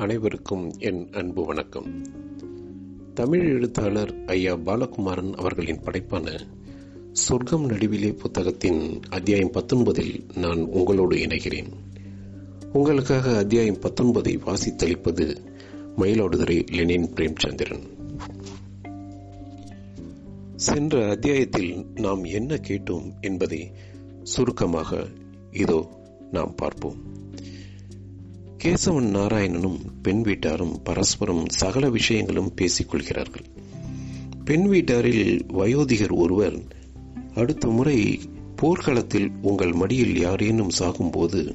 அனைவருக்கும் என் அன்பு வணக்கம். தமிழ் எழுத்தாளர் ஐயா பாலகுமாரன் அவர்களின் படைப்பான சொர்க்கம் நடுவிலே புத்தகத்தின் அத்தியாயம் பத்தொன்பதில் நான் உங்களோடு இணைகிறேன். உங்களுக்காக அத்தியாயம் பத்தொன்பதை வாசித்தளிப்பது மயிலாடுதுறை லெனின் பிரேம்சந்திரன். சென்ற அத்தியாயத்தில் நாம் என்ன கேட்டோம் என்பதை சுருக்கமாக இதோ நாம் பார்ப்போம். கேசவன் நாராயணனும் பெண் வீட்டாரும் பரஸ்பரம் சகல விஷயங்களும் பேசிக்கொள்கிறார்கள் பெண் வீட்டாரில் வயோதிகர் ஒருவர் அடுத்த முறை போர்க்களத்தில் உங்கள் மடியில் யாரேனும் சாகும்போது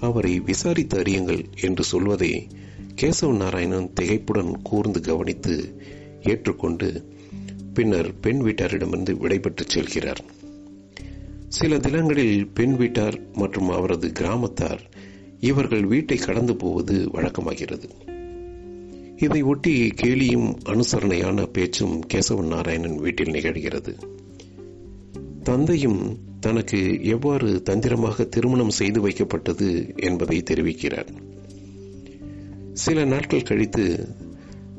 அவரை விசாரித்து அறியுங்கள் என்று சொல்வதை கேசவ நாராயணன் திகைப்புடன் கூர்ந்து கவனித்து ஏற்றுக்கொண்டு பின்னர் பெண் வீட்டாரிடமிருந்து விடைபெற்று செல்கிறார். சில தினங்களில் பெண் வீட்டார் மற்றும் அவரது கிராமத்தார் இவர்கள் வீட்டை கடந்து போவது வழக்கமாகிறது. இதை ஒட்டி கேலியும் அனுசரணையான பேச்சும் கேசவன் நாராயணன் வீட்டில் நிகழ்கிறது. தந்தையும் தனக்கு எவ்வாறு தந்திரமாக திருமணம் செய்து வைக்கப்பட்டது என்பதை தெரிவிக்கிறார். சில நாட்கள் கழித்து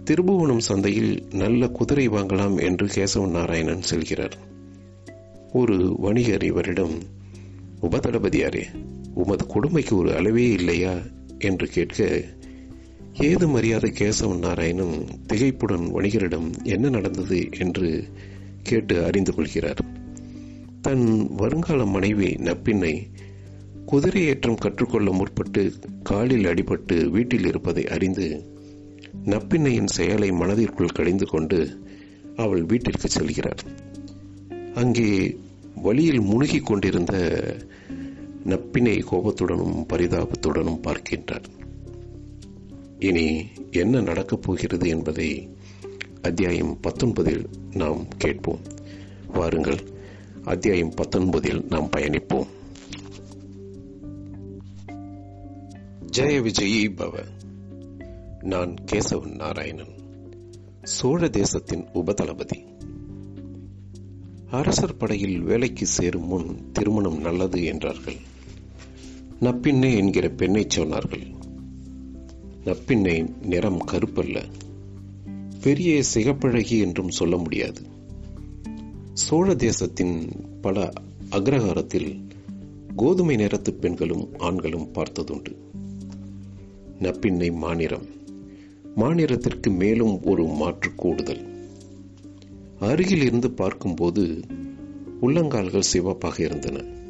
திருபுவனம் சந்தையில் நல்ல குதிரை வாங்கலாம் என்று கேசவன் நாராயணன் செல்கிறார். ஒரு வணிகர் இவரிடம் உபதளபதியாரே உமது கொடுமைக்கு ஒரு அளவே இல்லையா? என்று கேட்க ஏது மரியாதை கேசவன் நாராயணன் திகைப்புடன் வணிகரிடம் என்ன நடந்தது? என்று கேட்டு அறிந்து கொள்கிறார். தன் வருங்கால மனைவி நப்பின்னை குதிரையேற்றம் கற்றுக்கொள்ள முற்பட்டு காலில் அடிபட்டு வீட்டில் இருப்பதை அறிந்து நப்பின்னையின் செயலை மனதிற்குள் கழிந்து கொண்டு அவள் வீட்டிற்கு செல்கிறார். அங்கே வழியில் முழுகிக் கொண்டிருந்த நப்பினை கோபத்துடனும் பரிதாபத்துடனும் பார்க்கின்றார். இனி என்ன நடக்கப் போகிறது என்பதை அத்தியாயம் பத்தொன்பதில் நாம் கேட்போம். வாருங்கள் அத்தியாயம் பத்தொன்பதில் நாம் பயணிப்போம். ஜெய விஜயி பவ. நான் கேசவன் நாராயணன் சோழ தேசத்தின் உபதளபதி. அரசர் படையில் வேலைக்கு சேரும் முன் திருமணம் நல்லது என்றார்கள். நப்பின்னை என்கிற பெண்ணை சொன்னார்கள். நப்பின்னை நிறம் கருப்பல்ல. பெரிய சிகப்பழகி என்றும் சொல்ல முடியாது. சோழ தேசத்தின் பல அக்ரஹாரத்தில் கோதுமை நிறத்து பெண்களும் ஆண்களும் பார்த்ததுண்டு. நப்பின்னை மாநிறம். மாநிறத்திற்கு மேலும் ஒரு மாற்று கூடுதல். அருகில் இருந்து பார்க்கும்போது உள்ளங்கால்கள் சிவப்பாக இருந்தன.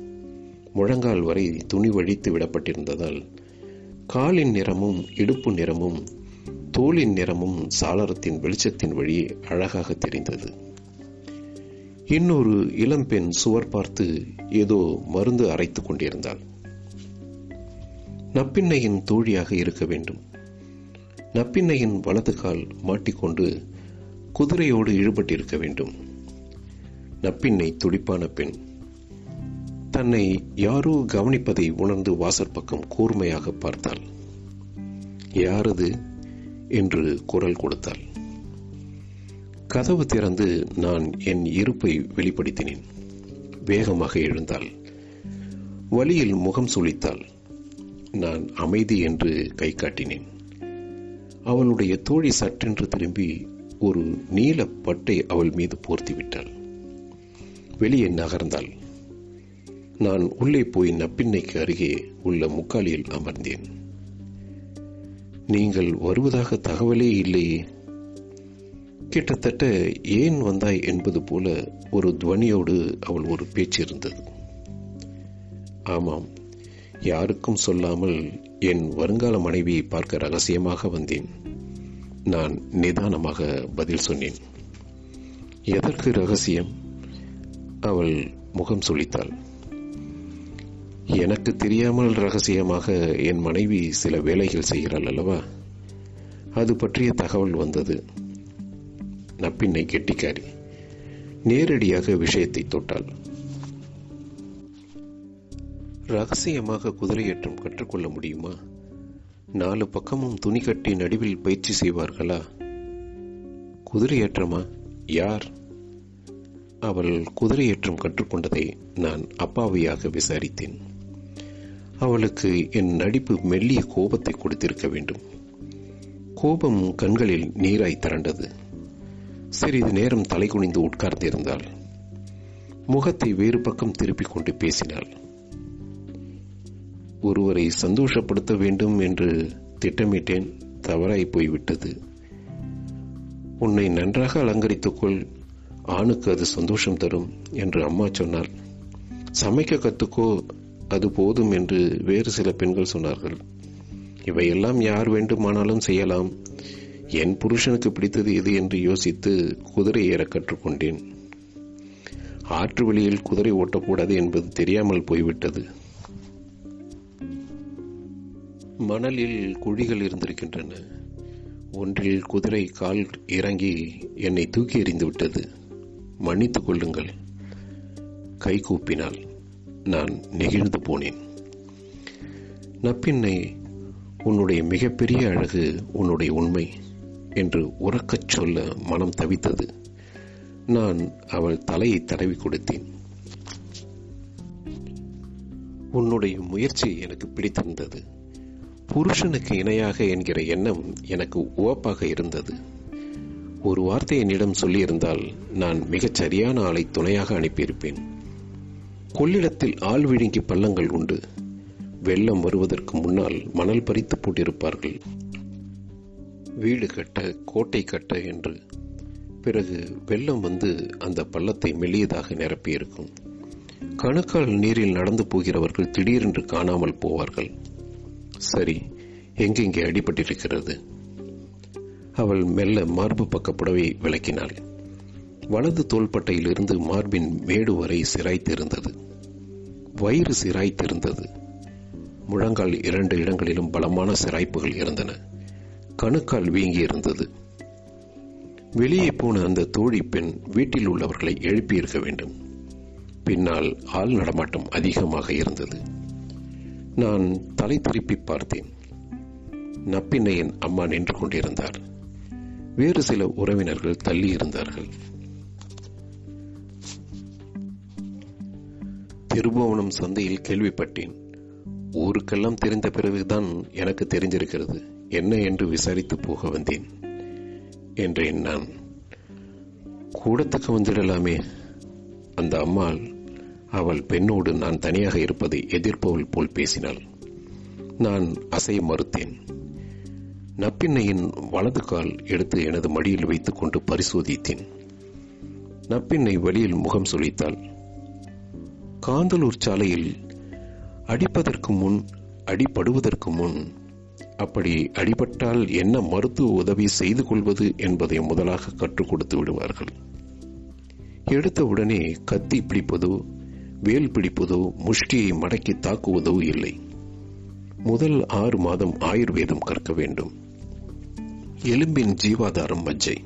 முழங்கால் வரை துணி வழித்து விடப்பட்டிருந்ததால் காலின் நிறமும் இடுப்பு நிறமும் தோளின் நிறமும் சாளரத்தின் வெளிச்சத்தின் வழியே அழகாக தெரிந்தது. இன்னொரு இளம்பெண் சுவர் பார்த்து ஏதோ மருந்து அரைத்துக் கொண்டிருந்தாள். நப்பின்னையின் தோழியாக இருக்க வேண்டும். நப்பின்னையின் வலது கால் மாட்டிக்கொண்டு குதிரையோடு ஈடுபட்டிருக்க வேண்டும். நப்பின்னை துடிப்பான பெண் தன்னை யாரோ கவனிப்பதை உணர்ந்து வாசற்பக்கம் கூர்மையாக பார்த்தாள். யாரது? என்று குரல் கொடுத்தாள். கதவு திறந்து நான் என் இருப்பை வெளிப்படுத்தினேன். வேகமாக எழுந்தாள். வழியில் முகம் சுழித்தாள். நான் அமைதி என்று கை காட்டினேன். அவளுடைய தோழி சற்றென்று திரும்பி ஒரு நீல பட்டை அவள் மீது போர்த்திவிட்டாள் வெளியே நகர்ந்தாள். நான் உள்ளே போய் நப்பின்னைக்கு அருகே உள்ள முக்காலியில் அமர்ந்தேன். நீங்கள் வருவதாக தகவலே இல்லையே கிட்டத்தட்ட ஏன் வந்தாய் என்பது போல ஒரு துவனியோடு அவள் ஒரு பேச்சு இருந்தது. ஆமாம் யாருக்கும் சொல்லாமல் என் வருங்கால மனைவியை பார்க்க ரகசியமாக வந்தேன். நான் நிதானமாக பதில் சொன்னேன். எதற்கு ரகசியம்? அவள் முகம் சுழித்தாள். எனக்கு தெரியாமல் ரகசியமாக என் மனைவி சில வேலைகள் செய்கிறாள் அல்லவா? அது பற்றிய தகவல் வந்தது. நப்பின்னை கெட்டிக்காரி நேரடியாக விஷயத்தை தொட்டாள். ரகசியமாக குதிரையேற்றம் கற்றுக்கொள்ள முடியுமா? நாலு பக்கமும் துணி கட்டி நடுவில் பயிற்சி செய்வார்களா? குதிரையேற்றமா? யார்? அவள் குதிரையேற்றம் கற்றுக்கொண்டதை நான் அப்பாவியாக விசாரித்தேன். அவளுக்கு என் நடிப்பு மெல்லிய கோபத்தை கொடுத்திருக்க வேண்டும். கோபம் கண்களில் நீராய் திரண்டது. சிறிது நேரம் தலை குனிந்து உட்கார்ந்திருந்தாள். முகத்தை வேறு பக்கம் திருப்பிக் கொண்டு பேசினாள். ஒருவரை சந்தோஷப்படுத்த வேண்டும் என்று திட்டமிட்டேன். தவறாய் போய்விட்டது. உன்னை நன்றாக அலங்கரித்துக்கொள் ஆணுக்கு அது சந்தோஷம் தரும் என்று அம்மா சொன்னாள். சமைக்க கத்துக்கோ. அது போதும் என்று வேறு சில பெண்கள் சொன்னார்கள். இவையெல்லாம் யார் வேண்டுமானாலும் செய்யலாம். என் புருஷனுக்கு பிடித்தது எது என்று யோசித்து குதிரை ஏற கற்றுக்கொண்டேன். ஆற்று வழியில் குதிரை ஓட்டக்கூடாது என்பது தெரியாமல் போய்விட்டது. மணலில் குழிகள் இருந்திருக்கின்றன. ஒன்றில் குதிரை கால் இறங்கி என்னை தூக்கி எறிந்து விட்டது மன்னித்துக் கொள்ளுங்கள். கை கூப்பினாள் நான் நெகிழ்ந்து போனேன். நப்பின்னை உன்னுடைய மிகப்பெரிய அழகு உன்னுடைய உண்மை என்று உறக்கச் சொல்ல மனம் தவித்தது. நான் அவள் தலையை தடவி கொடுத்தேன். உன்னுடைய முயற்சி எனக்கு பிடித்திருந்தது. புருஷனுக்கு இணையாக என்கிற எண்ணம் எனக்கு உவப்பாக இருந்தது. ஒரு வார்த்தை என்னிடம் சொல்லியிருந்தால் நான் மிகச் சரியான ஆளை துணையாக அனுப்பியிருப்பேன். கொள்ளிடத்தில் ஆள் விழுங்கி பள்ளங்கள் உண்டு. வெள்ளம் வருவதற்கு முன்னால் மணல் பறித்து போட்டிருப்பார்கள். வீடு கட்ட கோட்டை கட்ட என்று. பிறகு வெள்ளம் வந்து அந்த பள்ளத்தை மெல்லியதாக நிரப்பியிருக்கும். கணுக்கால் நீரில் நடந்து போகிறவர்கள் திடீரென்று காணாமல் போவார்கள். சரி எங்கெங்கே அடிபட்டிருக்கிறது? அவள் மெல்ல மார்பு பக்க புடவை விளக்கினாள். வலது தோள்பட்டையிலிருந்து மார்பின் மேடு வரை சிராய்த்திருந்தது. வயிறு சிராய்த்திருந்தது. முழங்கால் இரண்டு இடங்களிலும் பலமான சிராய்ப்புகள் இருந்தன. கணுக்கால் வீங்கி இருந்தது வெளியே போன அந்த தோழி பெண் வீட்டில் உள்ளவர்களை எழுப்பியிருக்க வேண்டும். பின்னால் ஆள் நடமாட்டம் அதிகமாக இருந்தது. நான் தலை திருப்பி பார்த்தேன். நப்பின்னையன் அம்மா நின்று கொண்டிருந்தார். வேறு சில உறவினர்கள் தள்ளி இருந்தார்கள் திருபுவனம் சந்தையில் கேள்விப்பட்டேன். ஊருக்கெல்லாம் தெரிந்த பிறகுதான் எனக்கு தெரிஞ்சிருக்கிறது. என்ன என்று விசாரித்து போக வந்தேன் என்றேன் நான் கூடத்துக்கு வந்துடலாமே. அந்த அம்மாள் அவள் பெண்ணோடு நான் தனியாக இருப்பதை எதிர்ப்பவள் போல் பேசினாள். நான் அசைய மறுத்தேன். நப்பின்னையின் வலது கால் எடுத்து எனது மடியில் வைத்துக் கொண்டு பரிசோதித்தேன். நப்பின்னை வழியில் முகம் சுழித்தாள். காந்தலூர் சாலையில் அடிப்பதற்கு முன் அடிபடுவதற்கு முன் அப்படி அடிபட்டால் என்ன மருத்துவ உதவி செய்து கொள்வது என்பதை முதலாக கற்றுக் கொடுத்து விடுவார்கள். எடுத்த உடனே கத்தி பிடிப்பதோ வேல் பிடிப்பதோ முஷ்டியை மடக்கி தாக்குவதோ இல்லை. முதல் ஆறு மாதம் ஆயுர்வேதம் கற்க வேண்டும். எலும்பின் ஜீவாதாரம் மஜ்ஜை.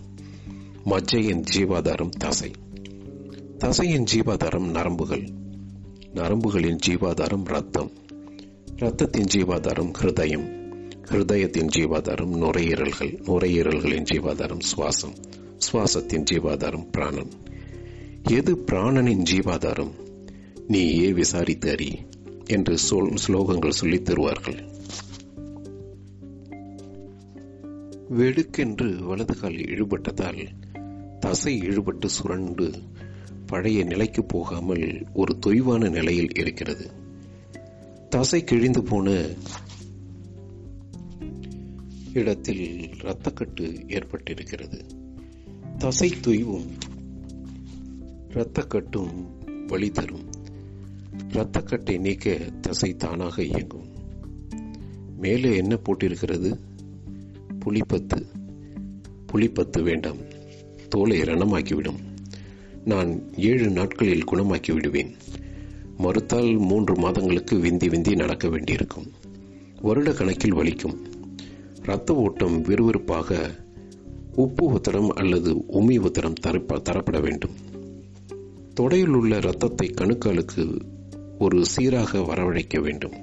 மஜ்ஜையின் ஜீவாதாரம் தசை. தசையின் ஜீவாதாரம் நரம்புகள். நரம்புகளின் ஜீவாதாரம் ரத்தம் ரத்தத்தின் ஜீவாதாரம் ஹிருதயம். ஹிருதயத்தின் ஜீவாதாரம் நுரையீரல்கள். நுரையீரல்களின் ஜீவாதாரம் சுவாசம். சுவாசத்தின் ஜீவாதாரம் பிராணன் எது பிராணனின் ஜீவாதாரம்? நீயே விசாரித்து அறி என்று சொல் ஸ்லோகங்கள் சொல்லித் தருவார்கள். வெடுக்கென்று வலது கால் இழுபட்டதால் தசை இழுபட்டு சுரண்டு பழைய நிலைக்கு போகாமல் ஒரு தொய்வான நிலையில் இருக்கிறது. தசை கிழிந்து போன இடத்தில் இரத்தக்கட்டு ஏற்பட்டிருக்கிறது. தசை தொய்வும் இரத்தக்கட்டும் வழி தரும். இரத்தக்கட்டை நீக்க தசை தானாக இயங்கும். மேலே என்ன போட்டிருக்கிறது? புளிப்பத்து. புளிப்பத்து வேண்டாம். தோலை ரணமாக்கிவிடும். நான் ஏழு நாட்களில் குணமாக்கி விடுவேன். மறுத்தால் மூன்று மாதங்களுக்கு விந்தி விந்தி நடக்க வேண்டியிருக்கும். வருட கணக்கில் வலிக்கும். இரத்த ஓட்டம் விறுவிறுப்பாக உப்பு உத்தரம் அல்லது உமி உத்தரம் தரப்பட வேண்டும். தொடையில் உள்ள இரத்தத்தை கணுக்காலுக்கு ஒரு சீராக வரவழைக்க வேண்டும்.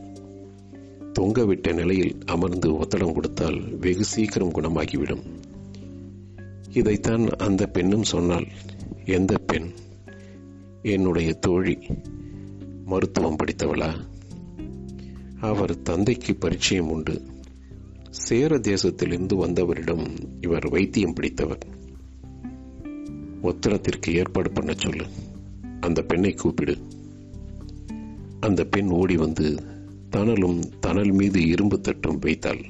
தொங்கவிட்ட நிலையில் அமர்ந்து ஒத்தடம் கொடுத்தால் வெகு சீக்கிரம் குணமாகிவிடும். இதைத்தான் அந்த பெண்ணும் சொன்னாள். எந்த பெண் என்னுடைய தோழி மருத்துவம் படித்தவளா? அவர் தந்தைக்கு பரிச்சயம் உண்டு. சேர தேசத்திலிருந்து வந்தவரிடம் இவர் வைத்தியம் பிடித்தவர். ஒத்தனத்திற்கு ஏற்பாடு பண்ண சொல்லு. அந்த பெண்ணை கூப்பிடு. அந்த பெண் ஓடி வந்து தணலும் தணல் மீது இரும்பு தட்டும் வைத்தாள்.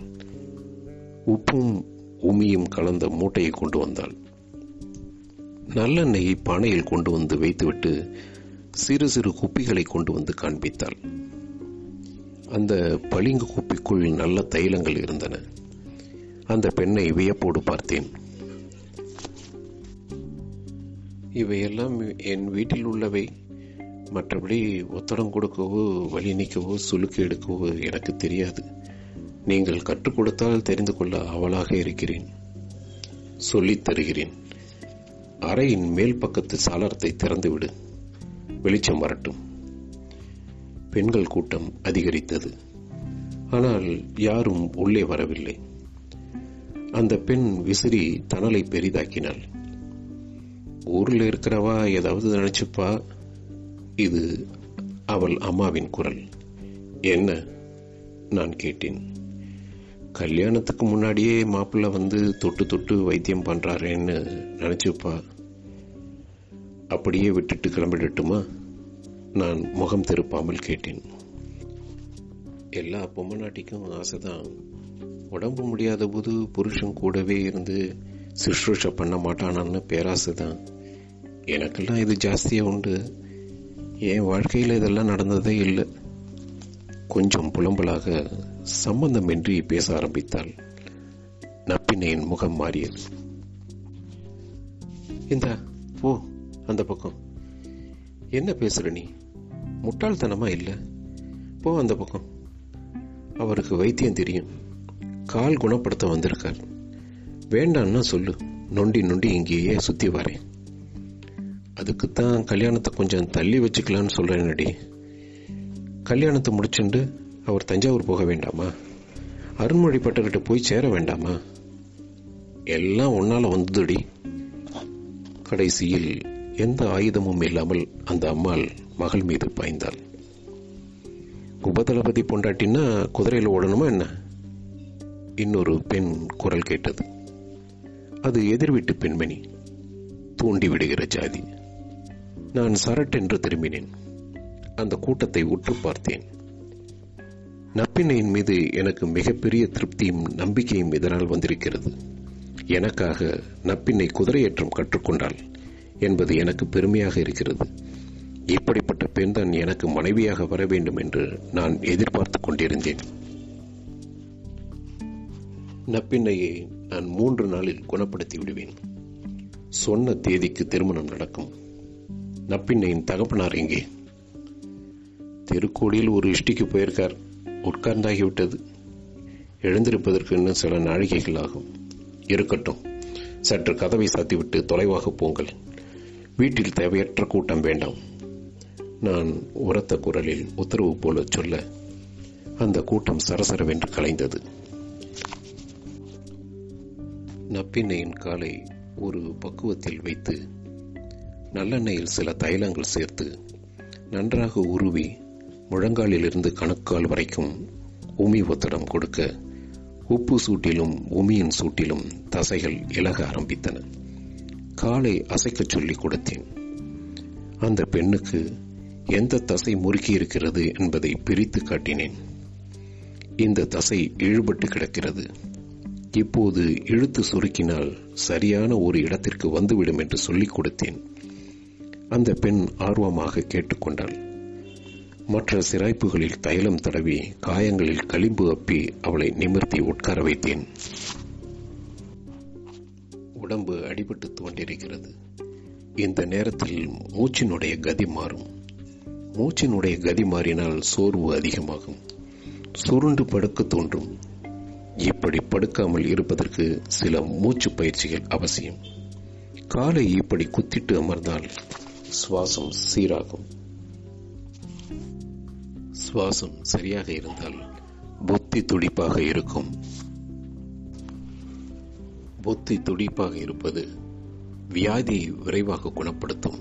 உப்பும் உமியும் கலந்த மூட்டையை கொண்டு வந்தாள். நல்லெண்ணெயை பானையில் கொண்டு வந்து வைத்துவிட்டு சிறு சிறு குப்பிகளை கொண்டு வந்து காண்பித்தாள். அந்த பளிங்கு குப்பிக்குள் நல்ல தைலங்கள் இருந்தன. அந்த பெண்ணை வியப்போடு பார்த்தேன். இவையெல்லாம் என் வீட்டில் உள்ளவை. மற்றபடி ஒத்தடம் கொடுக்கவோ வழி நீக்கவோ சுலுக்கு எடுக்கவோ எனக்கு தெரியாது. நீங்கள் கற்றுக் கொடுத்தால் தெரிந்து கொள்ள அவளாக இருக்கிறேன். சொல்லித் தருகிறேன். அறையின் மேல் பக்கத்து சாளரத்தை திறந்துவிடு. வெளிச்சம் வரட்டும். பெண்கள் கூட்டம் அதிகரித்தது. ஆனால் யாரும் உள்ளே வரவில்லை. அந்த பெண் விசிறி தணலை பெரிதாக்கினாள். ஊரில் இருக்கிறவா ஏதாவது நினைச்சுப்பா? இது அவள் அம்மாவின் குரல். என்ன? நான் கேட்டேன். கல்யாணத்துக்கு முன்னாடியே மாப்பிள்ளை வந்து தொட்டு தொட்டு வைத்தியம் பண்ணுறாருன்னு நினச்சிப்பா. அப்படியே விட்டுட்டு கிளம்பிடட்டுமா? நான் முகம் திருப்பாமல் கேட்டேன். எல்லா பொம்மை நாட்டிக்கும் ஆசை தான் உடம்பு முடியாத போது புருஷன் கூடவே இருந்து சுஷ்ரூஷ பண்ண மாட்டானான்னு பேராசை தான் எனக்கெல்லாம் இது ஜாஸ்தியாக உண்டு. என் வாழ்க்கையில் இதெல்லாம் நடந்ததே இல்லை. கொஞ்சம் புலம்பலாக சம்பந்தமின்றி பேச ஆரம்பித்தாள். நப்பினையின் முகம் மாறியது. இந்த போ அந்த பக்கம். என்ன பேசுற நீ? முட்டாள்தனமா இல்லை? போ அந்த பக்கம். அவருக்கு வைத்தியம் தெரியும். கால் குணப்படுத்த வந்திருக்கார். வேண்டான்னா சொல்லு. நொண்டி நொண்டி இங்கேயே சுற்றி வரேன். அதுக்குத்தான் கல்யாணத்தை கொஞ்சம் தள்ளி வச்சுக்கலான்னு சொல்றேனடி. கல்யாணத்தை முடிச்சுண்டு அவர் தஞ்சாவூர் போக வேண்டாமா? அருண்மொழிப்பட்டர்கிட்ட போய் சேர வேண்டாமா? எல்லாம் உன்னால வந்ததுடி. கடைசியில் எந்த ஆயுதமும் இல்லாமல் அந்த அம்மாள் மகள் மீது பாய்ந்தாள். உபதளபதி பொண்டாட்டின்னா குதிரையில் ஓடணுமா என்ன? இன்னொரு பெண் குரல் கேட்டது. அது எதிர்விட்டு பெண்மணி. தூண்டி விடுகிற ஜாதி. நான் சரட்டென்று திரும்பினேன். அந்த கூட்டத்தை உற்று பார்த்தேன். நப்பினையின் மீது எனக்கு மிகப்பெரிய திருப்தியும் நம்பிக்கையும் இதனால் வந்திருக்கிறது. எனக்காக நப்பினை குதிரையேற்றம் கற்றுக்கொண்டாள் என்பது எனக்கு பெருமையாக இருக்கிறது. இப்படிப்பட்ட பெண் தான் எனக்கு மனைவியாக வர வேண்டும் என்று நான் எதிர்பார்த்து கொண்டிருந்தேன். நப்பின்னையை நான் மூன்று நாளில் குணப்படுத்தி விடுவேன். சொன்ன தேதிக்கு திருமணம் நடக்கும். நப்பின்னையின் தகப்பனார் எங்கே? திருக்கோடியில் ஒரு இஷ்டிக்கு போயிருக்கார். உட்கார்ந்தாகிவிட்டது. எழுந்திருப்பதற்கு இன்னும் சில நாழிகைகள் ஆகும். இருக்கட்டும். சற்று கதவை சாத்திவிட்டு தொலைவாக போங்கள். வீட்டில் தேவையற்ற கூட்டம் வேண்டாம். நான் உரத்த குரலில் உத்தரவு போல சொல்ல அந்த கூட்டம் சரசரவென்று கலைந்தது. நப்பின்னையின் காலை ஒரு பக்குவத்தில் வைத்து நல்லெண்ணெயில் சில தைலங்கள் சேர்த்து நன்றாக உருவி முழங்காலிலிருந்து கணுக்கால் வரைக்கும் உமி ஒத்தடம் கொடுக்க உப்பு சூட்டிலும் உமியின் சூட்டிலும் தசைகள் இலக ஆரம்பித்தன. காலை அசைக்கச் சொல்லி கொடுத்தேன். அந்த பெண்ணுக்கு எந்த தசை முறுக்கி இருக்கிறது என்பதை பிரித்து காட்டினேன். இந்த தசை இழுபட்டு கிடக்கிறது. இப்போது இழுத்து சுருக்கினால் சரியான ஒரு இடத்திற்கு வந்துவிடும் என்று சொல்லிக் கொடுத்தேன். அந்த பெண் ஆர்வமாக கேட்டுக்கொண்டாள். மற்ற சிராய்ப்புகளில் தைலம் தடவி காயங்களில் களிம்பு அப்பி அவளை நிமிர்த்தி உட்கார வைத்தேன். உடம்பு அடிபட்டு தோன்றிருக்கிறது இந்த நேரத்தில் மூச்சினுடைய கதி மாறும். மூச்சினுடைய கதி மாறினால் சோர்வு அதிகமாகும். சுருண்டு படுக்க தோன்றும். இப்படி படுக்காமல் இருப்பதற்கு சில மூச்சு பயிற்சிகள் அவசியம். காலை இப்படி குத்திட்டு அமர்ந்தால் சுவாசம் சீராகும். சுவாசம் சரியாக இருந்தால் புத்தி துடிப்பாக இருக்கும். புத்தி துடிப்பாக இருப்பது வியாதியை விரைவாக குணப்படுத்தும்.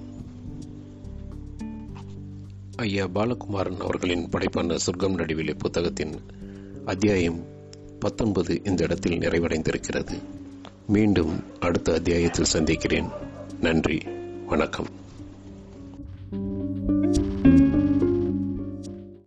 ஐயா பாலகுமாரன் அவர்களின் படைப்பான சொர்க்கம் நடுவிலே புத்தகத்தின் அத்தியாயம் பத்தொன்பது இந்த இடத்தில் நிறைவடைந்திருக்கிறது. மீண்டும் அடுத்த அத்தியாயத்தில் சந்திக்கிறேன். நன்றி. வணக்கம்.